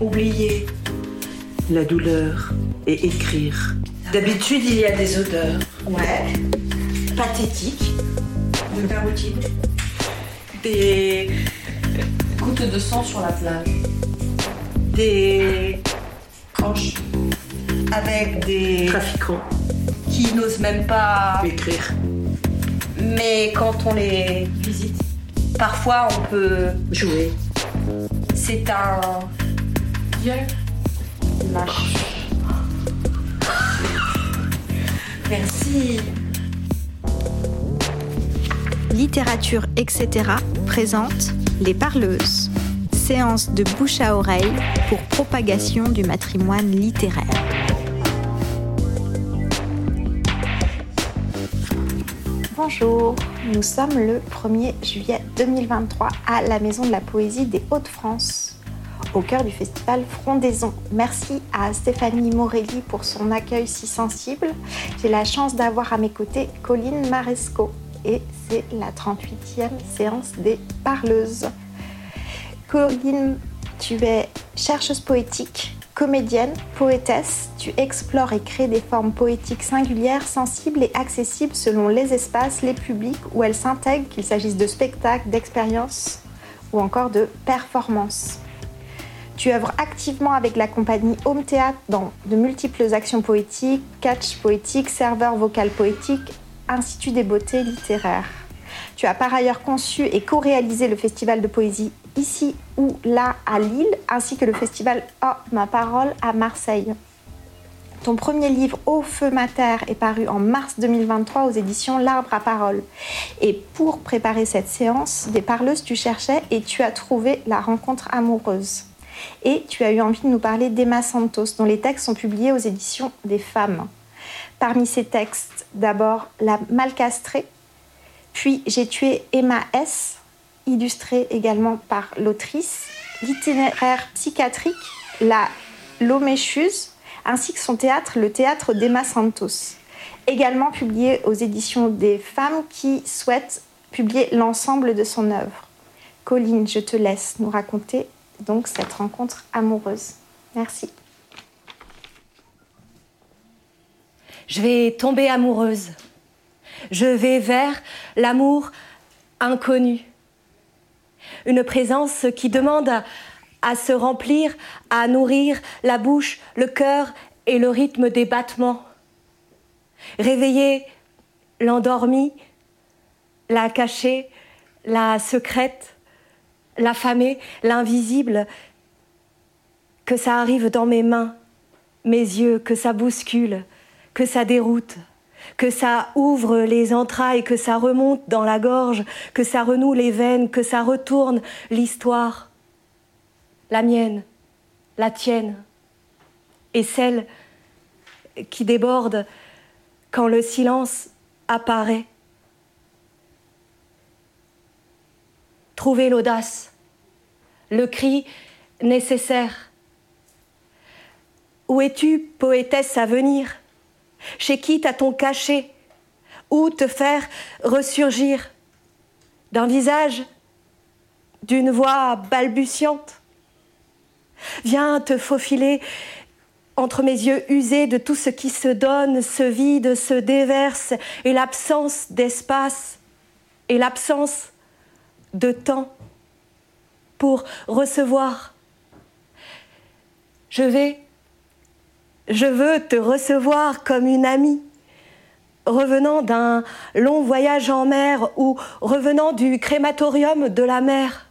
oublier la douleur et écrire. D'habitude, il y a des odeurs. Ouais. Pathétique. De carotide. Des. Gouttes de sang sur la plage. des. Croche. avec des. trafiquants. Qui n'osent même pas. Écrire. Mais quand on les visite, parfois on peut. Jouer. C'est un. Viol. Lâche. Merci. Littérature, etc. présente Les Parleuses. Séance de bouche à oreille pour propagation du matrimoine littéraire. Bonjour, nous sommes le 1er juillet 2023 à la Maison de la Poésie des Hauts-de-France, au cœur du festival Frondaison. Merci à Stéphanie Morelli pour son accueil si sensible. J'ai la chance d'avoir à mes côtés Colline Maresco et c'est la 38e séance des Parleuses. Colline, tu es chercheuse poétique, comédienne, poétesse. Tu explores et crées des formes poétiques singulières, sensibles et accessibles selon les espaces, les publics où elles s'intègrent, qu'il s'agisse de spectacles, d'expériences ou encore de performances. Tu œuvres activement avec la compagnie Home Théâtre dans de multiples actions poétiques, catch poétique, serveur vocal poétique, Institut des beautés littéraires. Tu as par ailleurs conçu et co-réalisé le festival de poésie ici ou là à Lille, ainsi que le festival Oh ma parole à Marseille. Ton premier livre Au feu mater est paru en mars 2023 aux éditions L'Arbre à parole. Et pour préparer cette séance des parleuses, tu cherchais et tu as trouvé la rencontre amoureuse. Et tu as eu envie de nous parler d'Emma Santos, dont les textes sont publiés aux éditions des femmes. Parmi ces textes, d'abord La Malcastrée, puis J'ai tué Emma S, illustrée également par l'autrice, l'itinéraire psychiatrique La Loméchuse, ainsi que son théâtre, le théâtre d'Emma Santos, également publié aux éditions des femmes qui souhaitent publier l'ensemble de son œuvre. Colline, je te laisse nous raconter donc cette rencontre amoureuse. Merci. Je vais tomber amoureuse. Je vais vers l'amour inconnu. Une présence qui demande à, se remplir, à nourrir la bouche, le cœur et le rythme des battements. Réveiller l'endormi, la cachée, la secrète, l'affamée, l'invisible, que ça arrive dans mes mains, mes yeux, que ça bouscule, que ça déroute, que ça ouvre les entrailles, que ça remonte dans la gorge, que ça renoue les veines, que ça retourne l'histoire, la mienne, la tienne, et celle qui déborde quand le silence apparaît. Trouver l'audace, le cri nécessaire. Où es-tu, poétesse à venir? Chez qui t'a-t-on caché Où te faire ressurgir? D'un visage D'une voix balbutiante? Viens te faufiler entre mes yeux usés de tout ce qui se donne, se vide, se déverse, et l'absence d'espace, et l'absence de temps pour recevoir. Je vais je veux te recevoir comme une amie, revenant d'un long voyage en mer ou revenant du crématorium de la mer.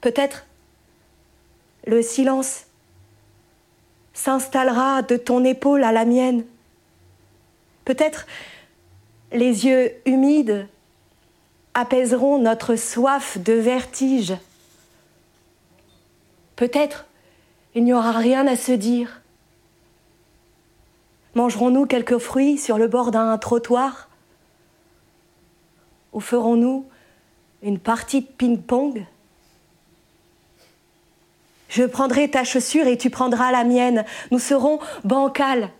Peut-être le silence s'installera de ton épaule à la mienne. Peut-être les yeux humides apaiseront notre soif de vertige. Peut-être il n'y aura rien à se dire. Mangerons-nous quelques fruits sur le bord d'un trottoir? Ou ferons-nous une partie de ping-pong? Je prendrai ta chaussure et tu prendras la mienne. Nous serons bancales.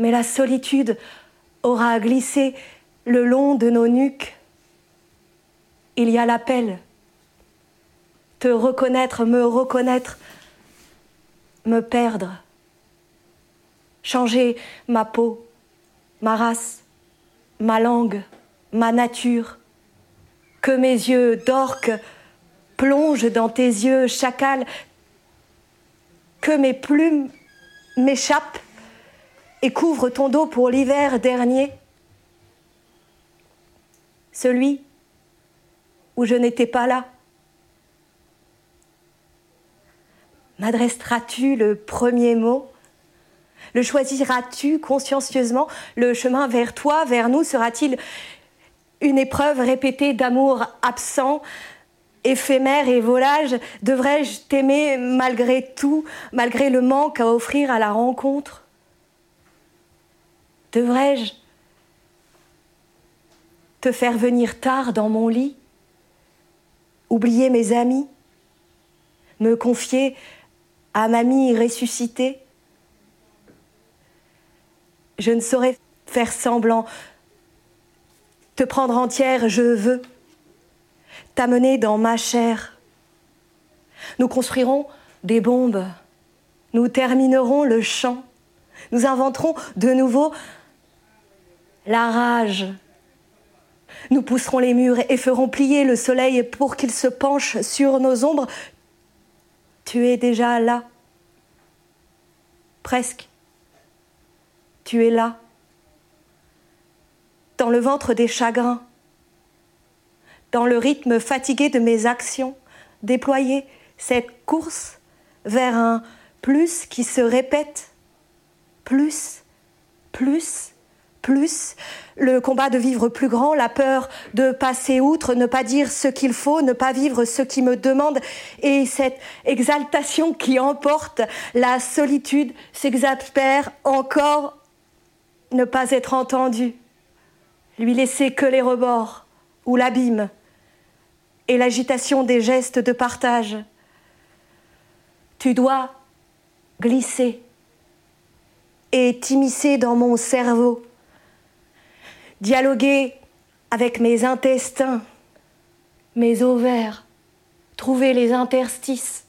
Mais la solitude aura glissé le long de nos nuques. Il y a l'appel. Te reconnaître, me reconnaître, me perdre, changer ma peau, ma race, ma langue, ma nature, que mes yeux d'orque plongent dans tes yeux, chacal, que mes plumes m'échappent et couvrent ton dos pour l'hiver dernier, celui où je n'étais pas là. M'adresseras-tu le premier mot? Le choisiras-tu consciencieusement? Le chemin vers toi, vers nous, sera-t-il une épreuve répétée d'amour absent, éphémère et volage? Devrais-je t'aimer malgré tout, malgré le manque à offrir à la rencontre? Devrais-je te faire venir tard dans mon lit? Oublier mes amis Me confier à mamie ressuscitée Je ne saurais faire semblant. Te prendre entière, je veux. T'amener dans ma chair. Nous construirons des bombes. Nous terminerons le chant. Nous inventerons de nouveau la rage. Nous pousserons les murs et ferons plier le soleil pour qu'il se penche sur nos ombres. Tu es déjà là. Presque. Tu es là. Dans le ventre des chagrins. Dans le rythme fatigué de mes actions. Déployer cette course vers un plus qui se répète. Plus, plus, plus, le combat de vivre plus grand, la peur de passer outre, ne pas dire ce qu'il faut, ne pas vivre ce qui me demande, et cette exaltation qui emporte la solitude s'exaspère encore. Ne pas être entendu, lui laisser que les rebords ou l'abîme et l'agitation des gestes de partage. Tu dois glisser et t'immiscer dans mon cerveau dialoguer avec mes intestins, mes ovaires, trouver les interstices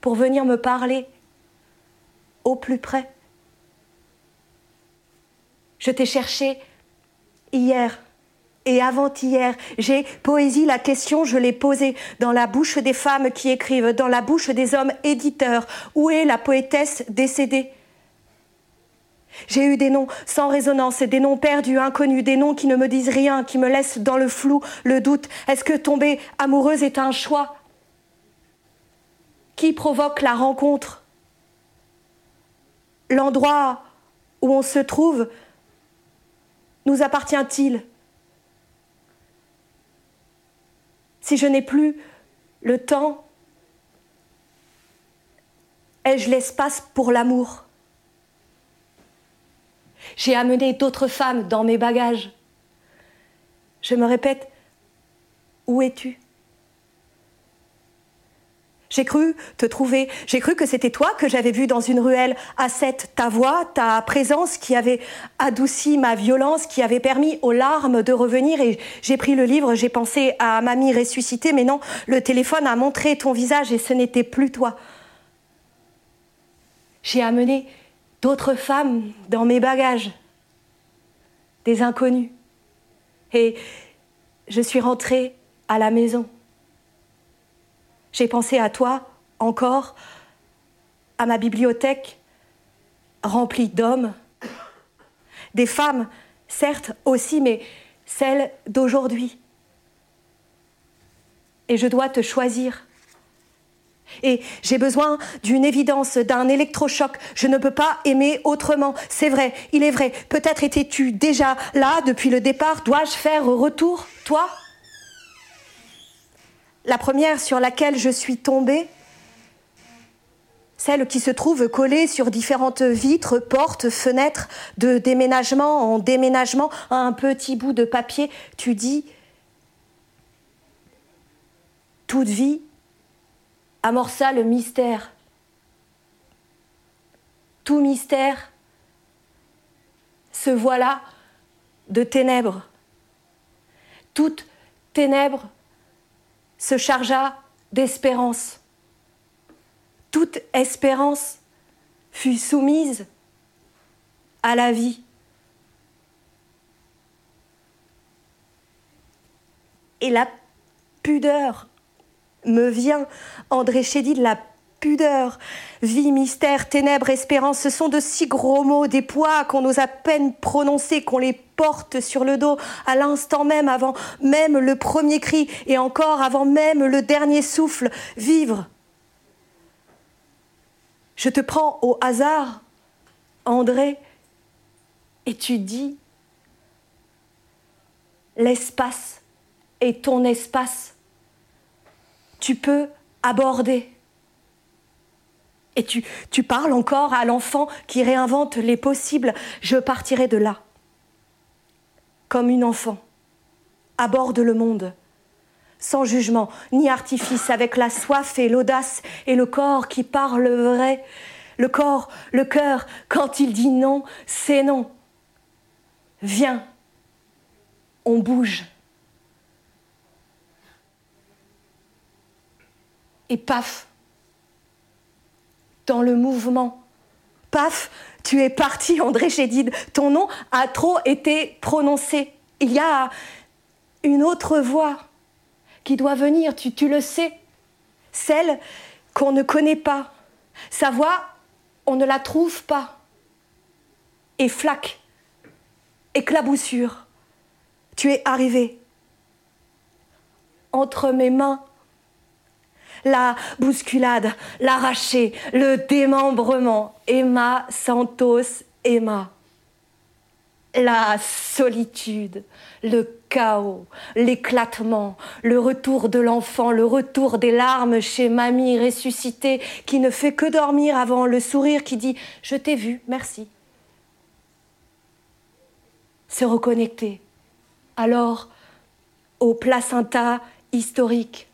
pour venir me parler au plus près. Je t'ai cherché hier et avant-hier. J'ai poésie la question, je l'ai posée dans la bouche des femmes qui écrivent, dans la bouche des hommes éditeurs. Où est la poétesse décédée? J'ai eu des noms sans résonance, des noms perdus, inconnus, des noms qui ne me disent rien, qui me laissent dans le flou, le doute. Est-ce que tomber amoureuse est un choix Qui provoque la rencontre L'endroit où on se trouve nous appartient-il? Si je n'ai plus le temps, ai-je l'espace pour l'amour? J'ai amené d'autres femmes dans mes bagages. Je me répète, où es-tu? J'ai cru te trouver, j'ai cru que c'était toi que j'avais vu dans une ruelle à cette ta voix, ta présence qui avait adouci ma violence, qui avait permis aux larmes de revenir et j'ai pris le livre, j'ai pensé à mamie ressuscitée, mais non, le téléphone a montré ton visage et ce n'était plus toi. J'ai amené d'autres femmes dans mes bagages, des inconnus. Et je suis rentrée à la maison. J'ai pensé à toi encore, à ma bibliothèque remplie d'hommes, des femmes, certes aussi, mais celles d'aujourd'hui. Et je dois te choisir et j'ai besoin d'une évidence, d'un électrochoc. Je ne peux pas aimer autrement. C'est vrai, il est vrai. Peut-être étais-tu déjà là depuis le départ. Dois-je faire retour, toi? La première sur laquelle je suis tombée, celle qui se trouve collée sur différentes vitres, portes, fenêtres, de déménagement en déménagement, un petit bout de papier, tu dis, toute vie amorça le mystère. Tout mystère se voilà de ténèbres. Toute ténèbre se chargea d'espérance. Toute espérance fut soumise à la vie. Et la pudeur me vient, André Chédid, la pudeur, vie, mystère, ténèbres, espérance, ce sont de si gros mots, des poids qu'on ose à peine prononcer, qu'on les porte sur le dos à l'instant même, avant même le premier cri et encore avant même le dernier souffle. Vivre. Je te prends au hasard, André, et tu dis, l'espace est ton espace. Tu peux aborder. Et tu, parles encore à l'enfant qui réinvente les possibles. Je partirai de là, comme une enfant, aborde le monde, sans jugement ni artifice, avec la soif et l'audace et le corps qui parle vrai. Le corps, le cœur, quand il dit non, c'est non. Viens, on bouge. Et paf, dans le mouvement. Paf, tu es parti, André Chédid. Ton nom a trop été prononcé. Il y a une autre voix qui doit venir, tu, le sais. Celle qu'on ne connaît pas. Sa voix, on ne la trouve pas. Et flaque, éclaboussure, tu es arrivé. Entre mes mains, la bousculade, l'arraché, le démembrement. Emma Santos, Emma. La solitude, le chaos, l'éclatement, le retour de l'enfant, le retour des larmes chez mamie ressuscitée qui ne fait que dormir avant le sourire qui dit ⁇ Je t'ai vu, merci ⁇ Se reconnecter. Alors, au placenta historique,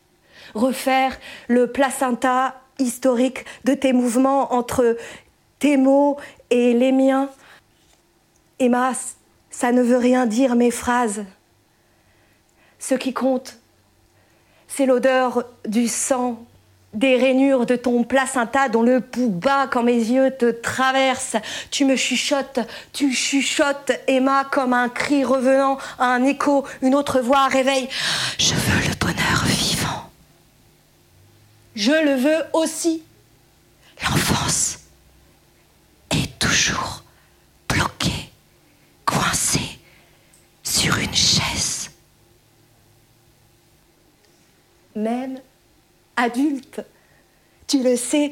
refaire le placenta historique de tes mouvements entre tes mots et les miens. Emma, ça ne veut rien dire mes phrases. Ce qui compte, c'est l'odeur du sang, des rainures de ton placenta dont le pouls bat quand mes yeux te traversent. Tu me chuchotes, tu chuchotes, Emma, comme un cri revenant, un écho, une autre voix réveille veux le bonheur vivant je le veux aussi. L'enfance est toujours bloquée, coincée sur une chaise. Même adulte, tu le sais,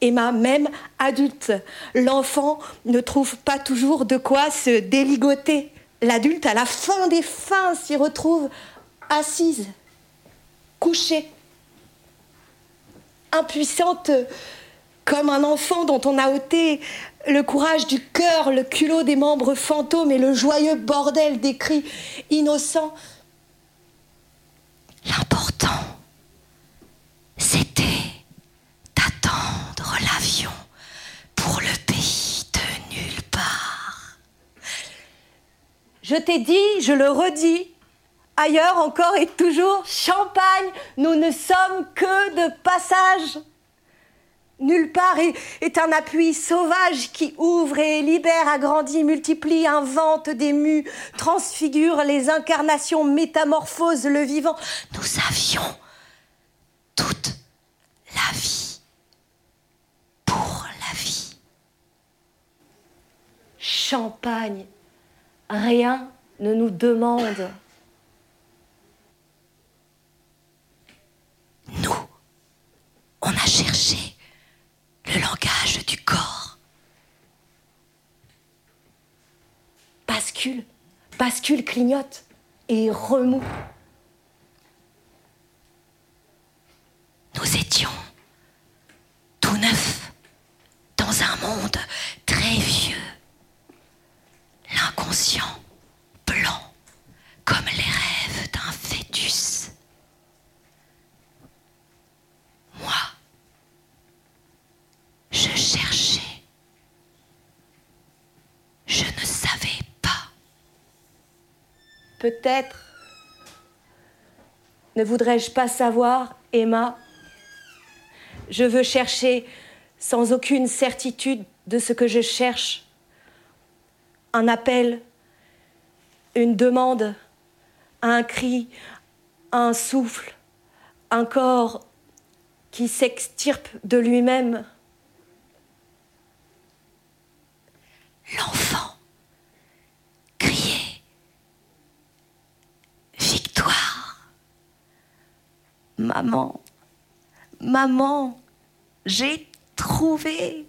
Emma, même adulte, l'enfant ne trouve pas toujours de quoi se déligoter. L'adulte, à la fin des fins, s'y retrouve assise, couchée impuissante comme un enfant dont on a ôté le courage du cœur, le culot des membres fantômes et le joyeux bordel des cris innocents. L'important, c'était d'attendre l'avion pour le pays de nulle part. Je t'ai dit, je le redis, ailleurs encore et toujours, Champagne, nous ne sommes que de passage. Nulle part est, un appui sauvage qui ouvre et libère, agrandit, multiplie, invente, démue, transfigure les incarnations, métamorphose le vivant. Nous avions toute la vie pour la vie. Champagne, rien ne nous demande Nous, cherché le langage du corps. Bascule, bascule, clignote et remue. Nous étions tout neufs dans un monde très vieux. L'inconscient, blanc, comme les rêves d'un fœtus. Moi, je cherchais. Je ne savais pas. Peut-être ne voudrais-je pas savoir, Emma, Je veux chercher sans aucune certitude de ce que je cherche. Un appel, une demande, un cri, un souffle, un corps qui s'extirpe de lui-même. Maman, maman, j'ai trouvé.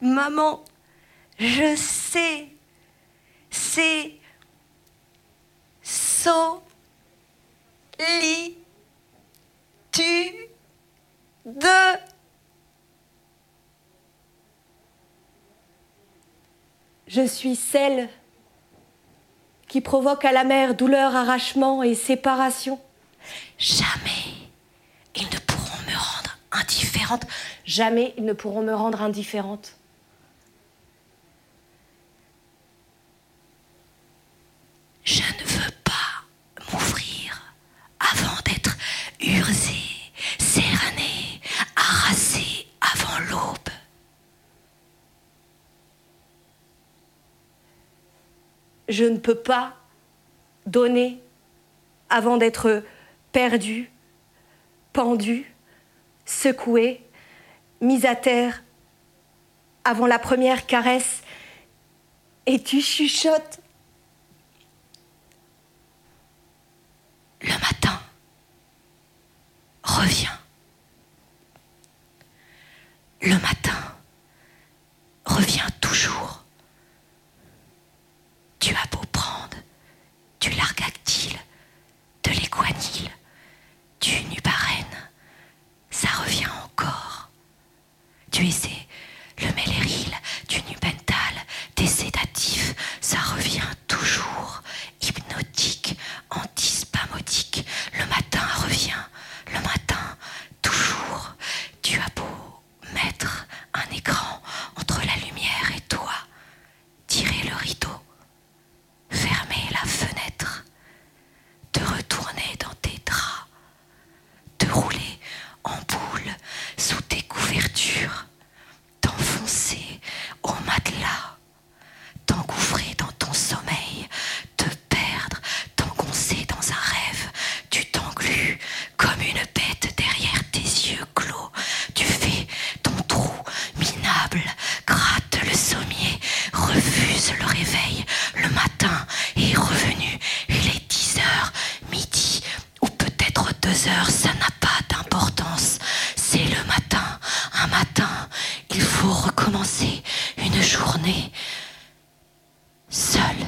Maman, je sais, c'est solitude. De Je suis celle qui provoque à la mère douleur, arrachement et séparation. Jamais ils ne pourront me rendre indifférente. Jamais ils ne pourront me rendre indifférente. Je ne veux pas m'ouvrir avant d'être usée, cernée, harassée avant l'aube. Je ne peux pas donner avant d'être perdue, pendue, secouée, mise à terre avant la première caresse. Et tu chuchotes. Le matin revient. Le matin revient toujours. Tu as beau prendre du largactyle, de l'équanil, du nubarène, ça revient encore. Tu essaies le méléril, du nubental, des sédatifs, ça revient toujours. Hypnotique, antispasmodique, le matin revient, le matin toujours. Tu as beau mettre un écran entre la lumière et toi, tirer le rideau, fermer la fenêtre, te retourner dans tes draps, te rouler en boule sous tes couvertures, t'enfoncer au matelas, t'engouffrer dans ton sommeil, te perdre, t'engoncer dans un rêve, tu t'englues comme une bête derrière tes yeux clos, tu fais ton trou minable, gratte le sommier, refuse le réveil, le matin est revenu, il est 10 heures, midi ou peut-être 2 heures, ça n'a pas d'importance, c'est le matin, un matin, il faut recommencer une journée seule.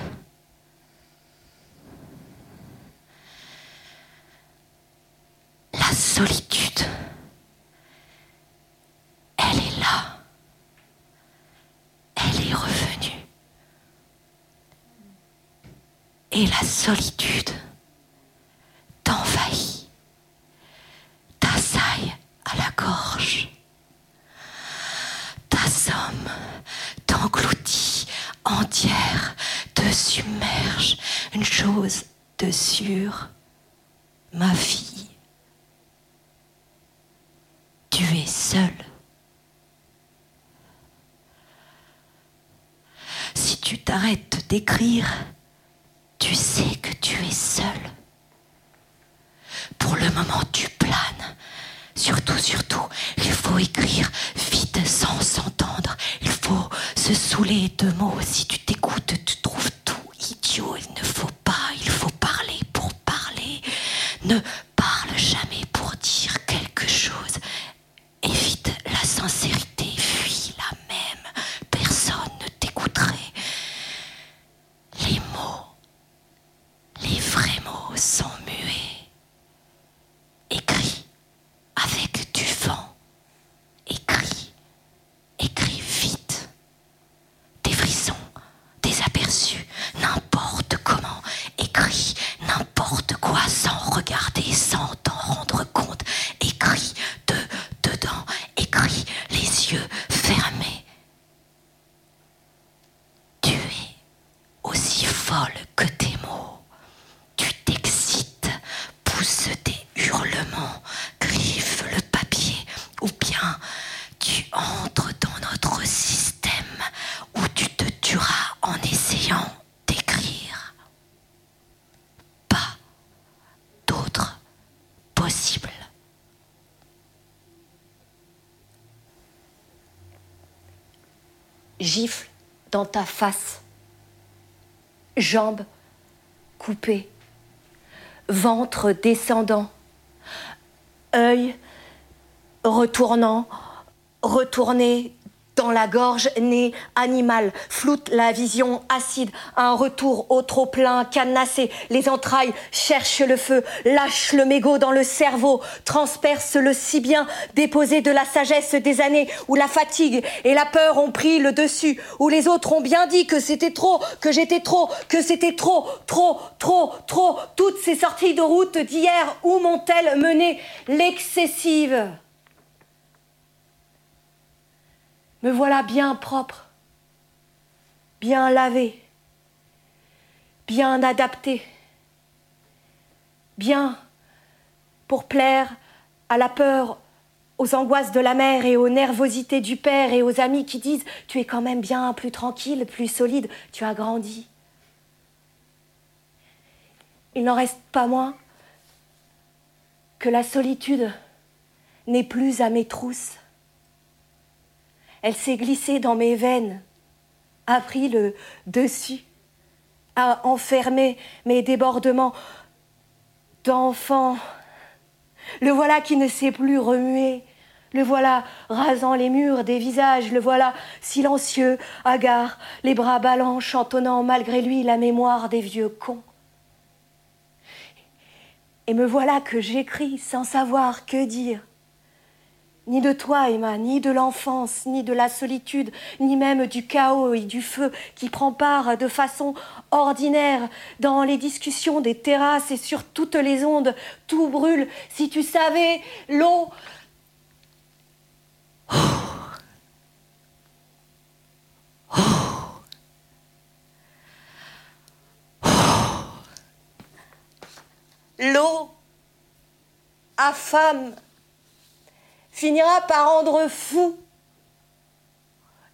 La solitude, elle est là. Elle est revenue. Et la solitude t'envahit, t'assaille à la gorge, t'assomme, t'engloutit entière, te submerge, une chose de sûre, ma fille, tu es seule. Si tu t'arrêtes d'écrire, seule. Pour le moment, tu planes. Surtout, surtout, il faut écrire vite sans s'entendre. Il faut se saouler de mots. Si tu t'écoutes, tu trouves tout idiot. Il ne faut pas, il faut parler pour parler. Ne parle jamais pour dire quelque chose. Évite la sincérité, fuis la même. Personne ne t'écouterait. Les mots, les vrais mots sont muets. Écris avec du vent. Écris, écris vite. Des frissons, des aperçus, n'importe comment. Écris n'importe quoi sans regarder, sans t'en rendre compte. Écris de dedans, écris les yeux fermés. Tu es aussi folle que tes mots. Tu t'excites, pousse tes hurlements, griffe le papier ou possible. Gifle ta face, jambes coupées, ventre descendant, œil retournant, retourné dans la gorge, nez animal, floute la vision acide, un retour au trop-plein, canassé, les entrailles cherchent le feu, lâche le mégot dans le cerveau, transperce le si bien, déposé de la sagesse des années où la fatigue et la peur ont pris le dessus, où les autres ont bien dit que c'était trop, que j'étais trop, que c'était trop, trop, trop, trop, toutes ces sorties de route d'hier, où m'ont-elles mené l'excessive? Me voilà bien propre, bien lavé, bien adapté, bien pour plaire à la peur, aux angoisses de la mère et aux nervosités du père et aux amis qui disent Tu es quand même bien plus tranquille, plus solide, tu as grandi. Il n'en reste pas moins que la solitude n'est plus à mes trousses elle s'est glissée dans mes veines, a pris le dessus, a enfermé mes débordements d'enfant. Le voilà qui ne sait plus remuer. Le voilà rasant les murs des visages, le voilà silencieux, hagard, les bras ballants, chantonnant malgré lui la mémoire des vieux cons. Et me voilà que j'écris sans savoir que dire, ni de toi, Emma, ni de l'enfance, ni de la solitude, ni même du chaos et du feu qui prend part de façon ordinaire dans les discussions des terrasses et sur toutes les ondes. Tout brûle. Si tu savais, l'eau... L'eau affame finira par rendre fou.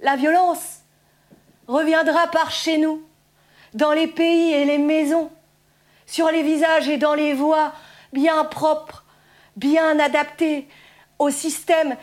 La violence reviendra par chez nous, dans les pays et les maisons, sur les visages et dans les voix, bien propres, bien adaptées au système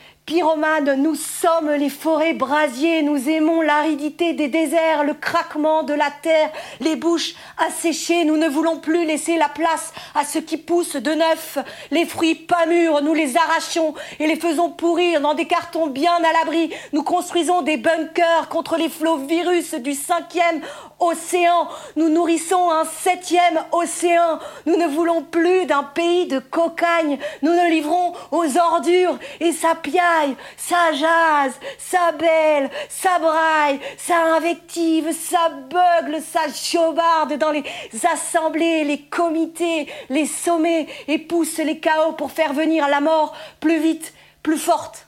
Nous sommes les forêts brasiers, nous aimons l'aridité des déserts, le craquement de la terre, les bouches asséchées, nous ne voulons plus laisser la place à ce qui pousse de neuf. Les fruits pas mûrs, nous les arrachons et les faisons pourrir dans des cartons bien à l'abri. Nous construisons des bunkers contre les flots virus du cinquième océan. Nous nourrissons un septième océan. Nous ne voulons plus d'un pays de cocagne. Nous ne livrons aux ordures et sa piaille, sa jase, sa belle, sa braille, sa invective, sa beugle, sa chaubarde dans les assemblées, les comités, les sommets et pousse les chaos pour faire venir la mort plus vite, plus forte.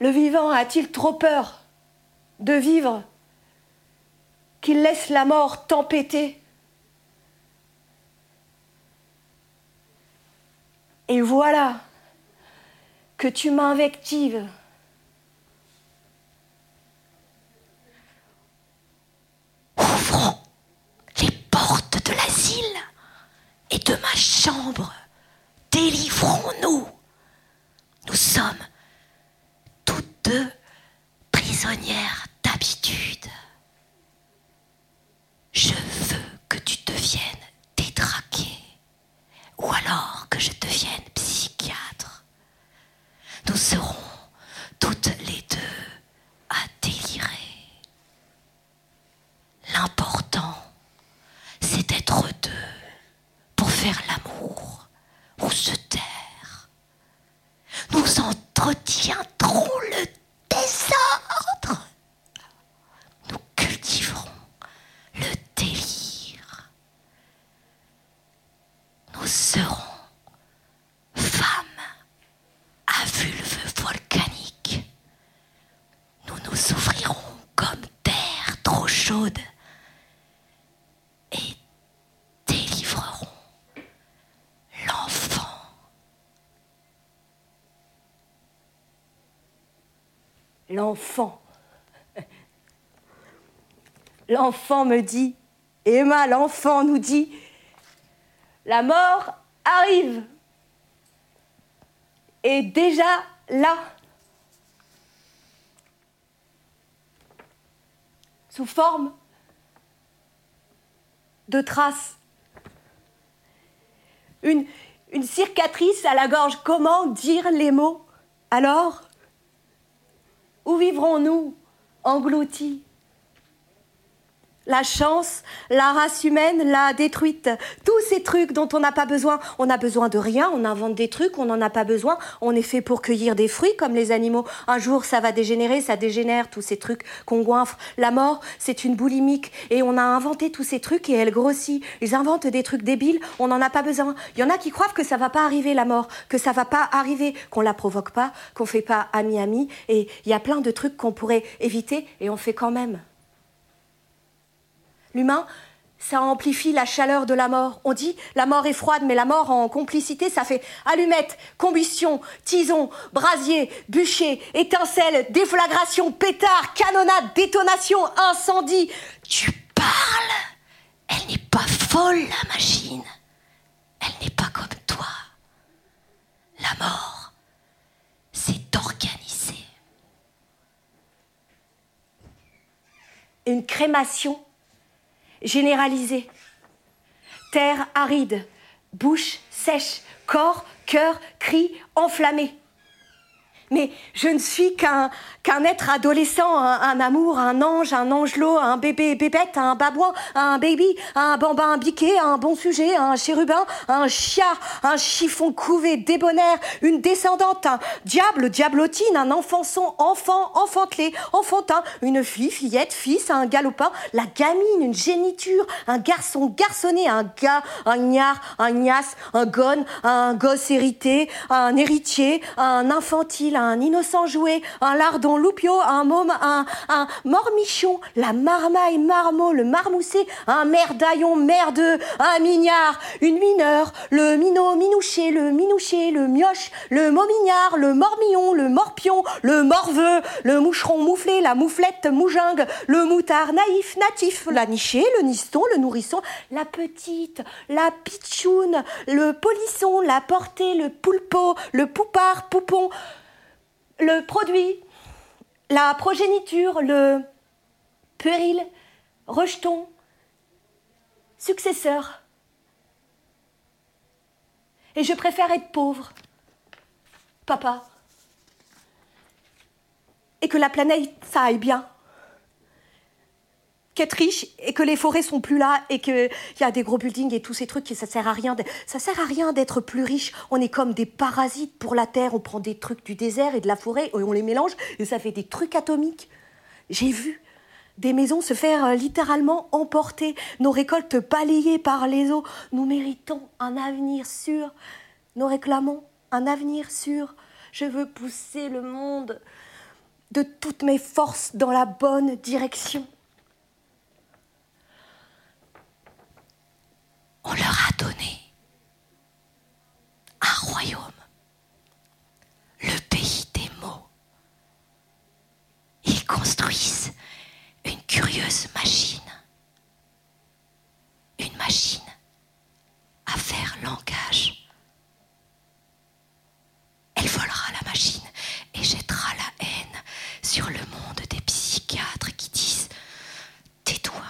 Le vivant a-t-il trop peur de vivre qu'il laisse la mort tempêter Et voilà que tu m'invectives. Ouvrons les portes de l'asile et de ma chambre. Délivrons-nous. Nous sommes deux prisonnières d'habitude. Je veux que tu deviennes détraquée, ou alors que je devienne psychiatre. Nous serons toutes les deux à délirer. L'important, c'est d'être deux pour faire l'amour ou se taire. Nous entretiendrons le désordre. Nous cultiverons le délire. Nous serons femmes à vulve volcanique. Nous nous ouvrirons comme terre trop chaude et délivrerons l'enfant. L'enfant. Me dit Emma, l'enfant, nous dit La mort arrive. Et déjà là. Sous forme de traces. Une, une cicatrice à la gorge. Comment dire les mots? Alors, où vivrons-nous engloutis? La chance, la race humaine l'a détruite. Tous ces trucs dont on n'a pas besoin. On a besoin de rien, on invente des trucs, on n'en a pas besoin. On est fait pour cueillir des fruits comme les animaux. Un jour, ça va dégénérer, ça dégénère, tous ces trucs qu'on goinfre. La mort, c'est une boulimique. Et on a inventé tous ces trucs et elle grossit. Ils inventent des trucs débiles, on n'en a pas besoin. Il y en a qui croient que ça va pas arriver, la mort, que ça va pas arriver, qu'on la provoque pas, qu'on fait pas ami-ami. Et il y a plein de trucs qu'on pourrait éviter et on fait quand même. L'humain, ça amplifie la chaleur de la mort. On dit la mort est froide, mais la mort en complicité, ça fait allumette, combustion, tison, brasier, bûcher, étincelle, déflagration, pétard, canonnade, détonation, incendie. Tu parles Elle n'est pas folle, la machine. Elle n'est pas comme toi. La mort, c'est organisé. Une crémation généralisé. Terre aride, bouche sèche, corps, cœur, cri enflammé. Mais je ne suis qu'un être adolescent, un, amour, un ange, un angelot, un bébé bébête, un babouin, un baby, un bambin biqué, un bon sujet, un chérubin, un chiard, un chiffon couvé, débonnaire, une descendante, un diable, diablotine, un enfançon, enfant, enfantelé, enfantin, une fille, fillette, fils, un galopin, la gamine, une géniture, un garçon garçonné, un gars, un gnard, un gnasse, un gone, un gosse hérité, un héritier, un infantile, un innocent jouet, un lardon loupio, un môme, un, mormichon, la marmaille, marmot, le marmoussé, un merdaillon merdeux, un mignard, une mineure, le minot, minouché, le minouché, le mioche, le momignard, le mormillon, le morpion, le morveux, le moucheron mouflé, la mouflette moujingue, le moutard naïf, natif, la nichée, le niston, le nourrisson, la petite, la pitchoune, le polisson, la portée, le poulpeau, le poupard, poupon, le produit, la progéniture, le puéril, rejeton, successeur. Et je préfère être pauvre, papa, et que la planète, ça aille bien qu'être riche et que les forêts sont plus là et qu'il y a des gros buildings et tous ces trucs et ça sert à rien. Ça sert à rien d'être plus riche. On est comme des parasites pour la terre. On prend des trucs du désert et de la forêt et on les mélange et ça fait des trucs atomiques. J'ai vu des maisons se faire euh, littéralement emporter, nos récoltes balayées par les eaux. Nous méritons un avenir sûr. Nous réclamons un avenir sûr. Je veux pousser le monde de toutes mes forces dans la bonne direction. On leur a donné un royaume, le pays des mots. Ils construisent une curieuse machine, une machine à faire langage. Elle volera la machine et jettera la haine sur le monde des psychiatres qui disent Tais-toi.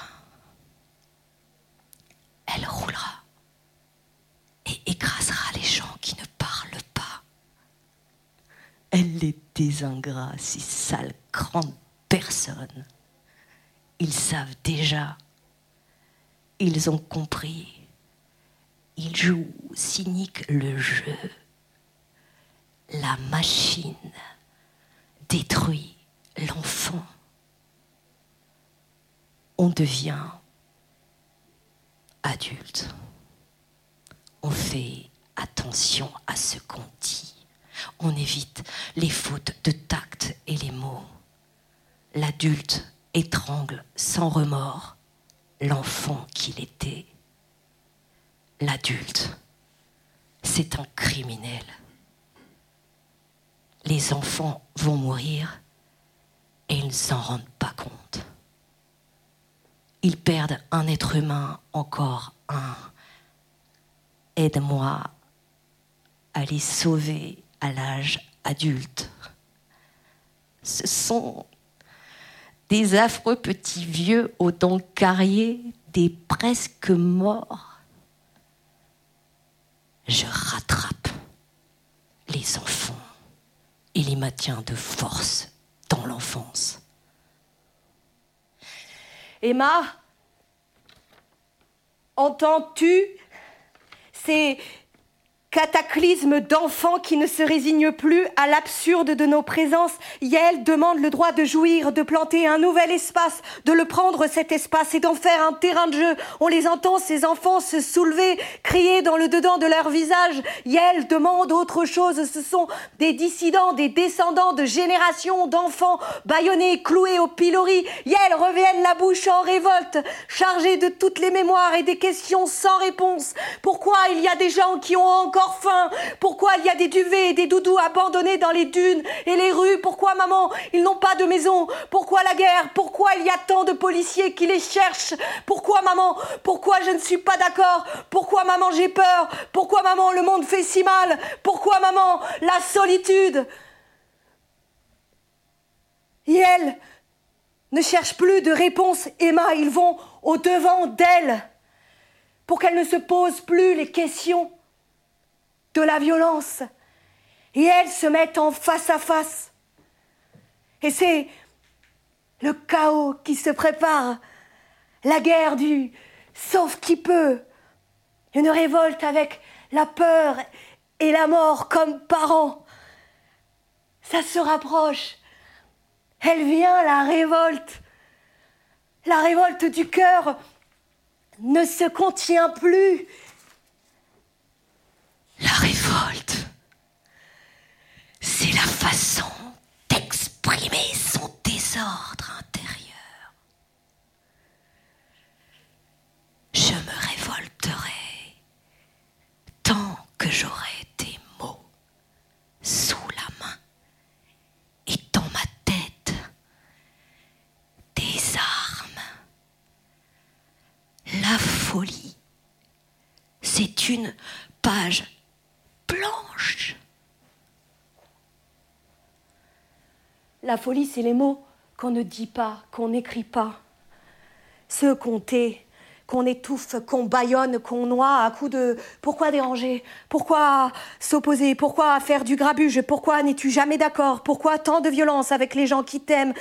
Elle roulera et écrasera les gens qui ne parlent pas. Elle les désingrats, ces sales grandes personnes. Ils savent déjà. Ils ont compris. Ils jouent cynique le jeu. La machine détruit l'enfant. On devient adulte. On fait attention à ce qu'on dit. On évite les fautes de tact et les mots. L'adulte étrangle sans remords l'enfant qu'il était. L'adulte, c'est un criminel. Les enfants vont mourir et ils ne s'en rendent pas compte. ils perdent un être humain, encore un. Aide-moi à les sauver à l'âge adulte. Ce sont des affreux petits vieux aux dents carriées, des presque morts. Je rattrape les enfants et les maintiens de force dans l'enfance. Emma, entends-tu ces Cataclysme d'enfants qui ne se résignent plus à l'absurde de nos présences. Yael demande le droit de jouir, de planter un nouvel espace, de le prendre cet espace et d'en faire un terrain de jeu. On les entend, ces enfants, se soulever, crier dans le dedans de leur visage. Yael demande autre chose. Ce sont des dissidents, des descendants de générations d'enfants bâillonnés, cloués au pilori. Yael reviennent la bouche en révolte, chargés de toutes les mémoires et des questions sans réponse. Pourquoi il y a des gens qui ont encore Pourquoi il y a des duvets et des doudous abandonnés dans les dunes et les rues? Pourquoi, maman, ils n'ont pas de maison? Pourquoi la guerre? Pourquoi il y a tant de policiers qui les cherchent? Pourquoi, maman? Pourquoi je ne suis pas d'accord? Pourquoi, maman, j'ai peur? Pourquoi, maman, le monde fait si mal? Pourquoi, maman, la solitude? Et elle ne cherche plus de réponse, Emma, ils vont au devant d'elle pour qu'elle ne se pose plus les questions de la violence. Et elles se mettent en face à face. Et c'est le chaos qui se prépare, la guerre du sauf qui peut, une révolte avec la peur et la mort comme parents. Ça se rapproche. Elle vient, la révolte. La révolte du cœur ne se contient plus. La révolte, c'est la façon d'exprimer son désordre intérieur. Je me révolterai tant que j'aurai des mots sous la main et dans ma tête des armes. La folie, c'est une page blanche. La folie, c'est les mots qu'on ne dit pas, qu'on n'écrit pas. Ceux qu'on tait, qu'on étouffe, qu'on bâillonne, qu'on noie à coups de pourquoi déranger? Pourquoi s'opposer? Pourquoi faire du grabuge? Pourquoi n'es-tu jamais d'accord? Pourquoi tant de violence avec les gens qui t'aiment?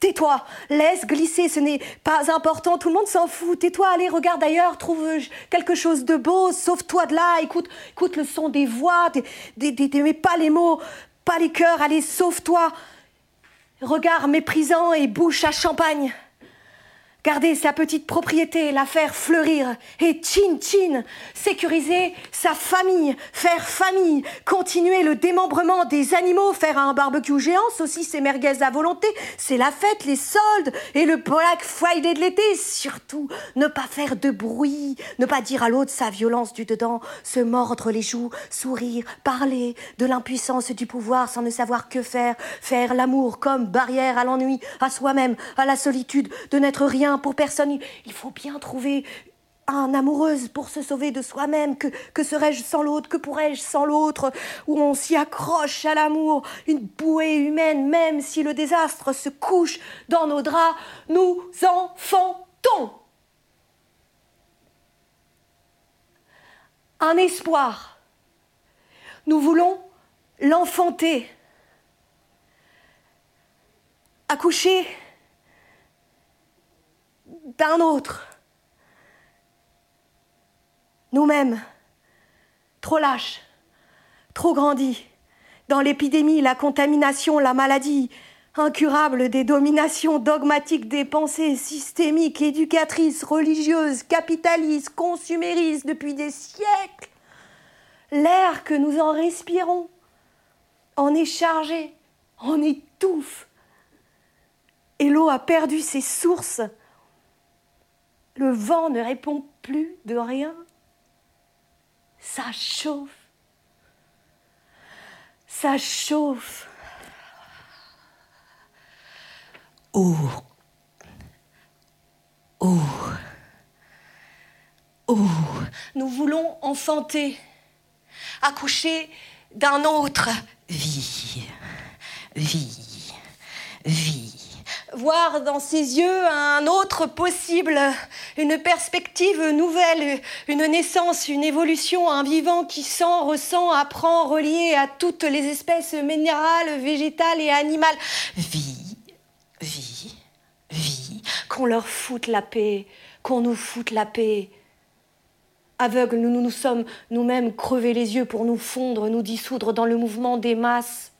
Tais-toi, laisse glisser, ce n'est pas important, tout le monde s'en fout. Tais-toi, allez, regarde ailleurs, trouve quelque chose de beau, sauve-toi de là, écoute, écoute le son des voix, des, mais pas les mots, pas les cœurs, allez, sauve-toi. Regard méprisant et bouche à champagne garder sa petite propriété, la faire fleurir, et chin chin, sécuriser sa famille, faire famille, continuer le démembrement des animaux, faire un barbecue géant, saucisses et merguez à volonté, c'est la fête, les soldes et le Black Friday de l'été. Surtout, ne pas faire de bruit, ne pas dire à l'autre sa violence du dedans, se mordre les joues, sourire, parler de l'impuissance du pouvoir sans ne savoir que faire, faire l'amour comme barrière à l'ennui, à soi-même, à la solitude, de n'être rien pour personne. Il faut bien trouver un amoureuse pour se sauver de soi-même. Que, que serais-je sans l'autre Que pourrais-je sans l'autre Où on s'y accroche à l'amour, une bouée humaine, même si le désastre se couche dans nos draps, nous enfantons. Un espoir. Nous voulons l'enfanter. Accoucher d'un autre. Nous-mêmes, trop lâches, trop grandis, dans l'épidémie, la contamination, la maladie, incurable des dominations dogmatiques des pensées systémiques, éducatrices, religieuses, capitalistes, consuméristes depuis des siècles. L'air que nous en respirons en est chargé, en étouffe. Et l'eau a perdu ses sources le vent ne répond plus de rien. Ça chauffe. Ça chauffe. Oh, Oh. Oh. Nous voulons enfanter, accoucher d'un autre. Vie. Vie. Vie. Voir dans ses yeux un autre possible, une perspective nouvelle, une naissance, une évolution, un vivant qui sent, ressent, apprend, relié à toutes les espèces minérales, végétales et animales. Vie. Vie. Vie. Qu'on leur foute la paix, qu'on nous foute la paix. Aveugles, nous nous, nous sommes nous-mêmes crevés les yeux pour nous fondre, nous dissoudre dans le mouvement des masses.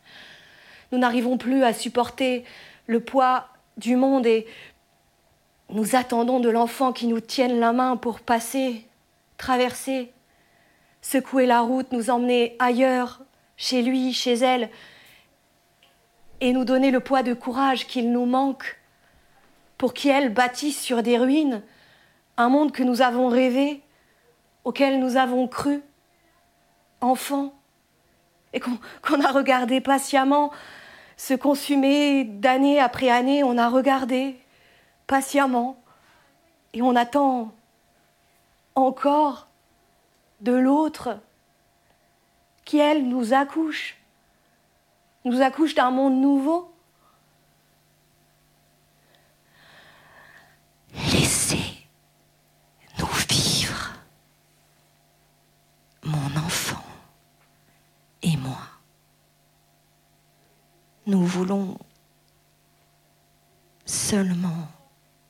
Nous n'arrivons plus à supporter le poids du monde et nous attendons de l'enfant qui nous tienne la main pour passer, traverser, secouer la route, nous emmener ailleurs, chez lui, chez elle, et nous donner le poids de courage qu'il nous manque pour qu'elle bâtisse sur des ruines un monde que nous avons rêvé, auquel nous avons cru, enfant, et qu'on qu a regardé patiemment se consumer d'année après année. On a regardé patiemment et on attend encore de l'autre qui, elle, nous accouche, nous accouche d'un monde nouveau. Laissez-nous vivre, mon enfant et moi. Nous voulons seulement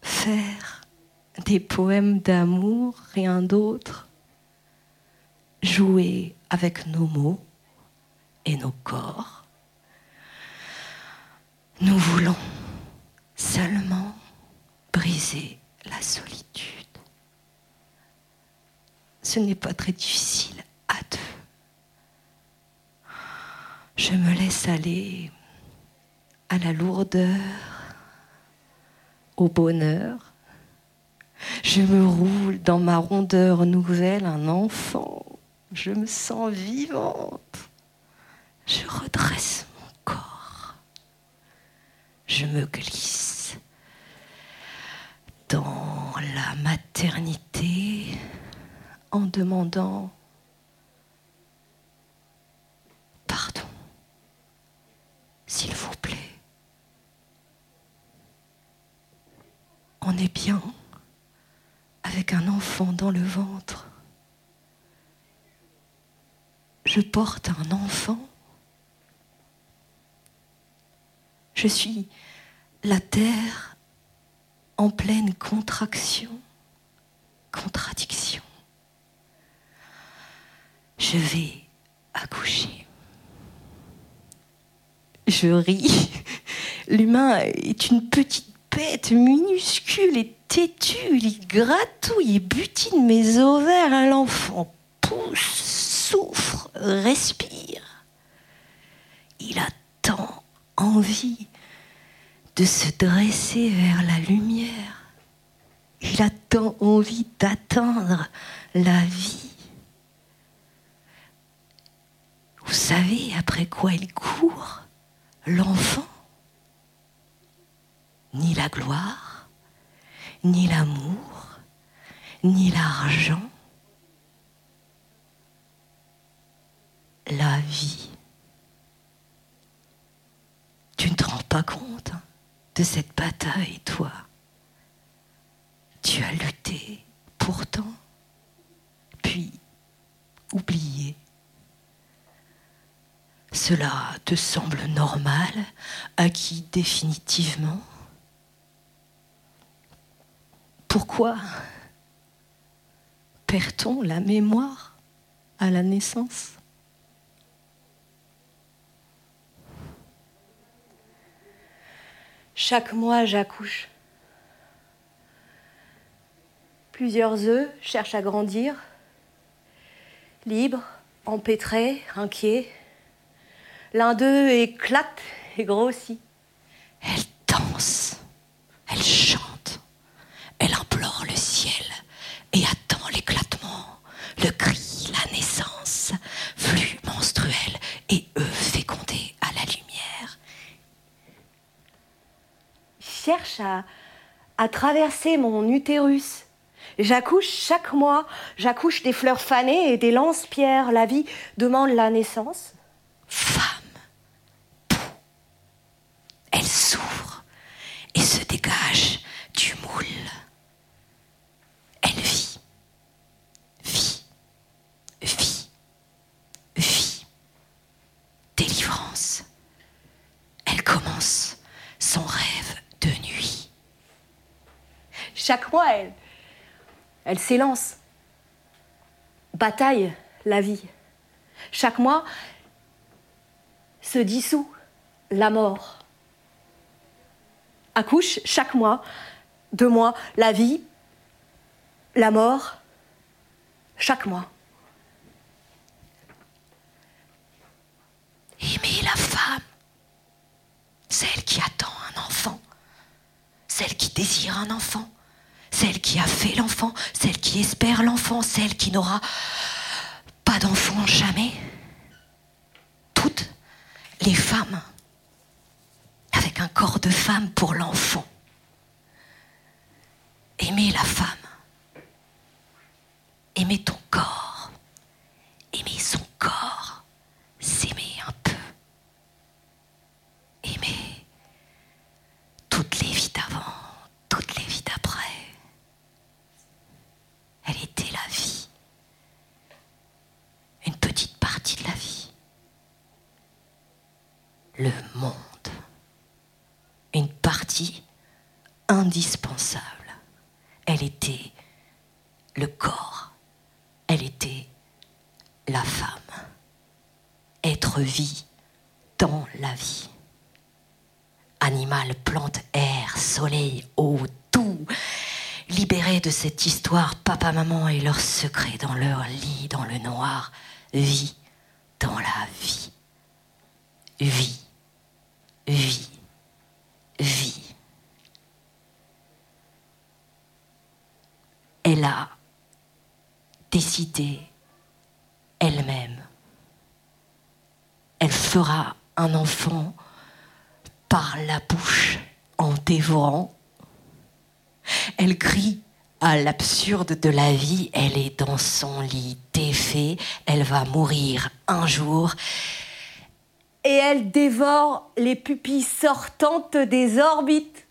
faire des poèmes d'amour, rien d'autre. Jouer avec nos mots et nos corps. Nous voulons seulement briser la solitude. Ce n'est pas très difficile à deux. Je me laisse aller à la lourdeur, au bonheur. Je me roule dans ma rondeur nouvelle un enfant. Je me sens vivante. Je redresse mon corps. Je me glisse dans la maternité en demandant pardon, s'il vous plaît. On est bien avec un enfant dans le ventre. Je porte un enfant. Je suis la terre en pleine contraction, contradiction. Je vais accoucher. Je ris. L'humain est une petite bête minuscule et têtue. Il gratouille et butine mes ovaires. L'enfant pousse, souffre, respire. Il a tant envie de se dresser vers la lumière. Il a tant envie d'atteindre la vie. Vous savez après quoi il court, l'enfant Ni la gloire, ni l'amour, ni l'argent. La vie. Tu ne te rends pas compte de cette bataille, toi. Tu as lutté pourtant, puis oublié. Cela te semble normal, acquis définitivement? Pourquoi perd-on la mémoire à la naissance? Chaque mois, j'accouche. Plusieurs œufs cherchent à grandir, libres, empêtrés, inquiets. L'un d'eux éclate et grossit. Elle danse, elle chante, elle implore le ciel et attend l'éclatement, le cri, la naissance, flux menstruel et œufs fécondés à la lumière. À, a traversé mon utérus. J'accouche chaque mois, j'accouche des fleurs fanées et des lance-pierres. La vie demande la naissance. Femme, elle s'ouvre et se dégage du moule. Elle vit, vit, vit, vit. Délivrance. Elle commence son rêve de nuit. Chaque mois, elle, s'élance. Bataille la vie. Chaque mois se dissout la mort. Accouche chaque mois, deux mois, la vie, la mort, chaque mois. Aimer la femme, celle qui attend un enfant, celle qui désire un enfant, celle qui a fait l'enfant, celle qui espère l'enfant, celle qui n'aura pas d'enfant jamais. Toutes les femmes avec un corps de femme pour l'enfant. Aimer la femme. Aimer ton corps. Aimer son corps. S'aimer un peu. Aimer toutes les vies d'avant, toutes les vies d'après. Elle était la vie. Une petite partie de la vie. Le monde. Une partie indispensable. Elle était le corps. Elle était la femme. Être vie dans la vie. Animal, plante, air, soleil, eau, tout. Libérés de cette histoire, papa, maman et leurs secrets dans leur lit, dans le noir. Vie dans la. Vie. Vie. Vie. Elle a décidé elle-même. Elle fera un enfant par la bouche en dévorant. Elle crie à l'absurde de la vie, elle est dans son lit défait, elle va mourir un jour. Et elle dévore les pupilles sortantes des orbites.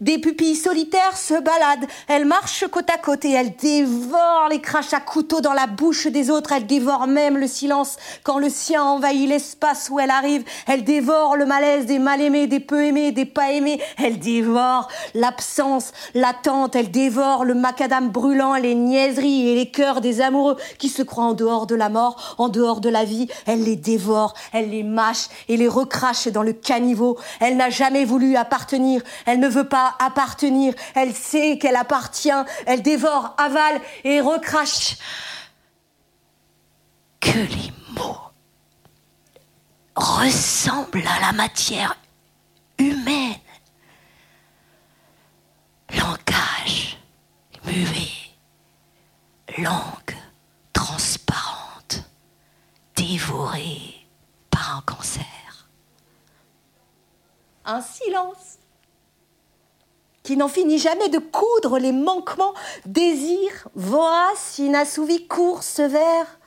Des pupilles solitaires se baladent, elle marche côte à côte et elle dévore les crachats à couteau dans la bouche des autres, elle dévore même le silence. Quand le sien envahit l'espace où elle arrive, elle dévore le malaise des mal-aimés, des peu aimés, des pas aimés, elle dévore l'absence, l'attente, elle dévore le macadam brûlant, les niaiseries et les cœurs des amoureux qui se croient en dehors de la mort, en dehors de la vie, elle les dévore, elle les mâche et les recrache dans le caniveau, elle n'a jamais voulu appartenir, elle ne veut pas appartenir. Elle sait qu'elle appartient. Elle dévore, avale et recrache. Que les mots ressemblent à la matière humaine. Langage muet, langue transparente, dévorée par un cancer. Un silence qui n'en finit jamais de coudre les manquements, désirs, voraces, inassouvis, courts, sévères.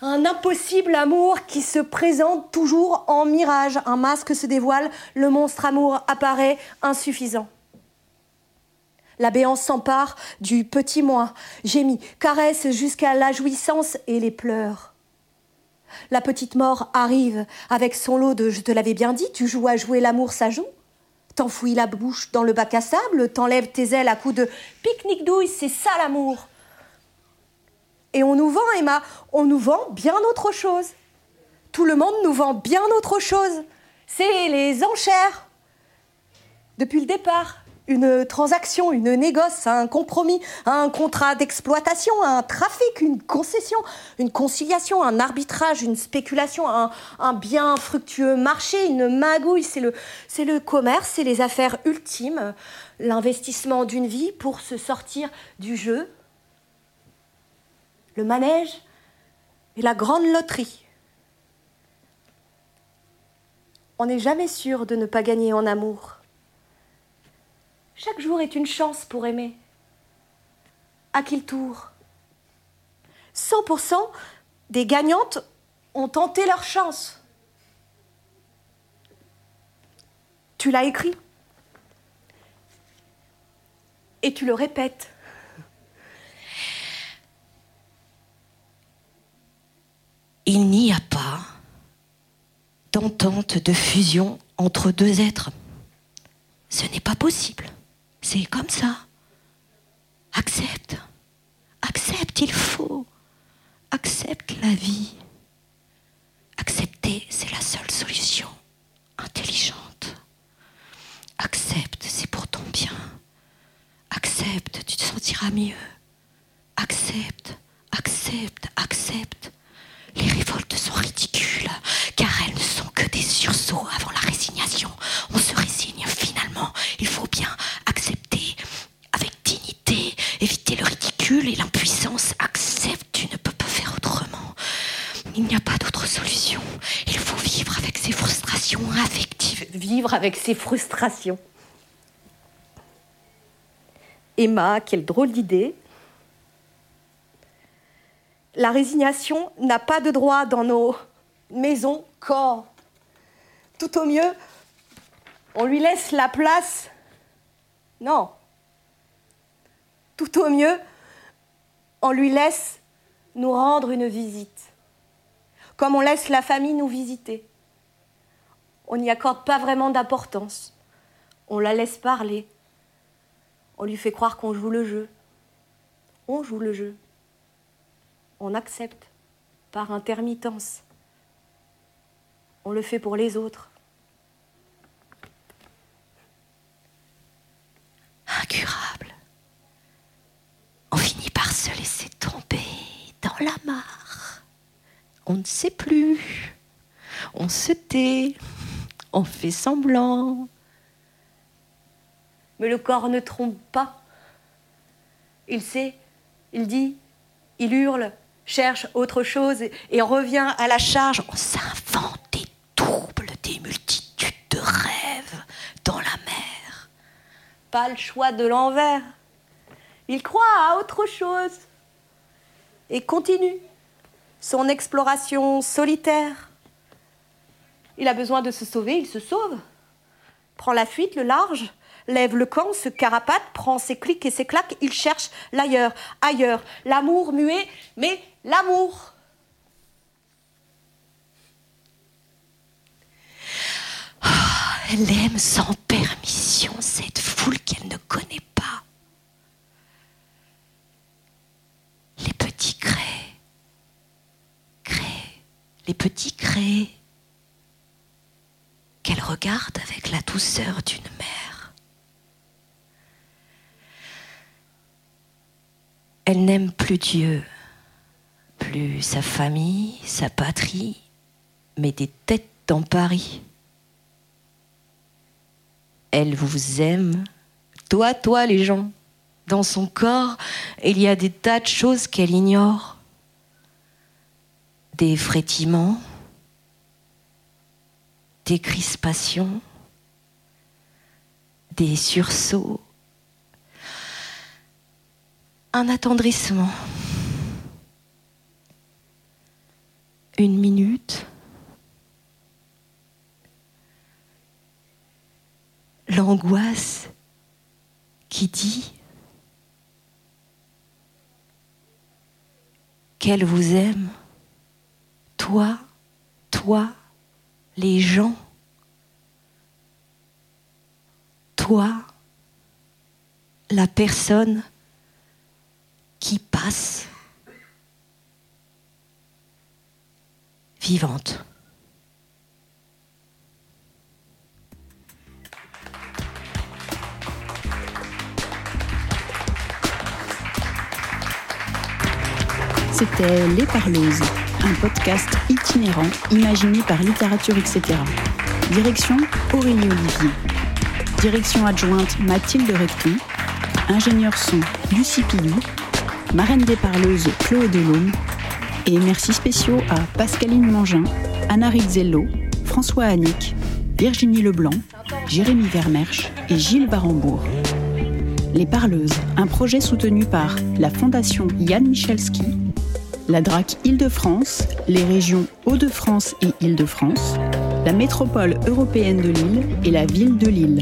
Un impossible amour qui se présente toujours en mirage. Un masque se dévoile, le monstre amour apparaît insuffisant. La béance s'empare du petit moi, gémit, caresse jusqu'à la jouissance et les pleurs. La petite mort arrive avec son lot de je te l'avais bien dit, tu joues à jouer l'amour, ça joue. T'enfouis la bouche dans le bac à sable, t'enlèves tes ailes à coups de pique-nique douille, c'est ça l'amour. Et on nous vend, Emma, on nous vend bien autre chose. Tout le monde nous vend bien autre chose. C'est les enchères. Depuis le départ, une transaction, une négoce, un compromis, un contrat d'exploitation, un trafic, une concession, une conciliation, un arbitrage, une spéculation, un, bien fructueux marché, une magouille. C'est le, c'est le commerce, c'est les affaires ultimes, l'investissement d'une vie pour se sortir du jeu, le manège et la grande loterie. On n'est jamais sûr de ne pas gagner en amour. Chaque jour est une chance pour aimer. À qui le tour? 100% des gagnantes ont tenté leur chance. Tu l'as écrit. Et tu le répètes. Il n'y a pas d'entente de fusion entre deux êtres. Ce n'est pas possible. C'est comme ça. Accepte. Accepte, il faut. Accepte la vie. Accepter, c'est la seule solution intelligente. Accepte, c'est pour ton bien. Accepte, tu te sentiras mieux. Accepte, accepte, accepte. Les révoltes sont ridicules, car elles ne sont que des sursauts avant la résignation finalement. Il faut bien accepter avec dignité, éviter le ridicule et l'impuissance. Accepte, tu ne peux pas faire autrement. Il n'y a pas d'autre solution. Il faut vivre avec ses frustrations affectives. Vivre avec ses frustrations. Emma, quelle drôle d'idée. La résignation n'a pas de droit dans nos maisons, corps. Tout au mieux, on lui laisse la place. Non. Tout au mieux, on lui laisse nous rendre une visite. Comme on laisse la famille nous visiter. On n'y accorde pas vraiment d'importance. On la laisse parler. On lui fait croire qu'on joue le jeu. On joue le jeu on accepte par intermittence. On le fait pour les autres. Incurable. On finit par se laisser tomber dans la mare. On ne sait plus. On se tait. On fait semblant. Mais le corps ne trompe pas. Il sait, il dit, il hurle, cherche autre chose et, revient à la charge. On s'invente des doubles, des multitudes de rêves dans la mer. Pas le choix de l'envers. Il croit à autre chose et continue son exploration solitaire. Il a besoin de se sauver, il se sauve. Prend la fuite, le large, lève le camp, se carapate, prend ses clics et ses claques, il cherche l'ailleurs, ailleurs, l'amour muet, mais l'amour. Ah, elle aime sans permission cette foule qu'elle ne connaît pas. Les petits craies, craies, les petits craies qu'elle regarde avec la douceur d'une mère. Elle n'aime plus Dieu, plus sa famille, sa patrie, mais des têtes dans Paris. Elle vous aime, toi, toi les gens. Dans son corps, il y a des tas de choses qu'elle ignore. Des frétillements, des crispations, des sursauts, un attendrissement. Une minute. L'angoisse qui dit qu'elle vous aime, toi, toi, les gens, toi, la personne qui passe vivante. C'était Les Parleuses un podcast itinérant imaginé par Littérature etc. Direction Aurélie Olivier. Direction adjointe Mathilde Recton. Ingénieur son Lucie Pilou. Marraine des parleuses Chloé Delhomme. Et merci spéciaux à Pascaline Mangin, Anna Rizzello, François Annick, Virginie Leblanc, Jérémy Vermersch et Gilles Barambourg. Les Parleuses, un projet soutenu par la Fondation Yann Michalski, la DRAC Île-de-France, les régions Hauts-de-France et Île-de-France, la métropole européenne de Lille et la ville de Lille.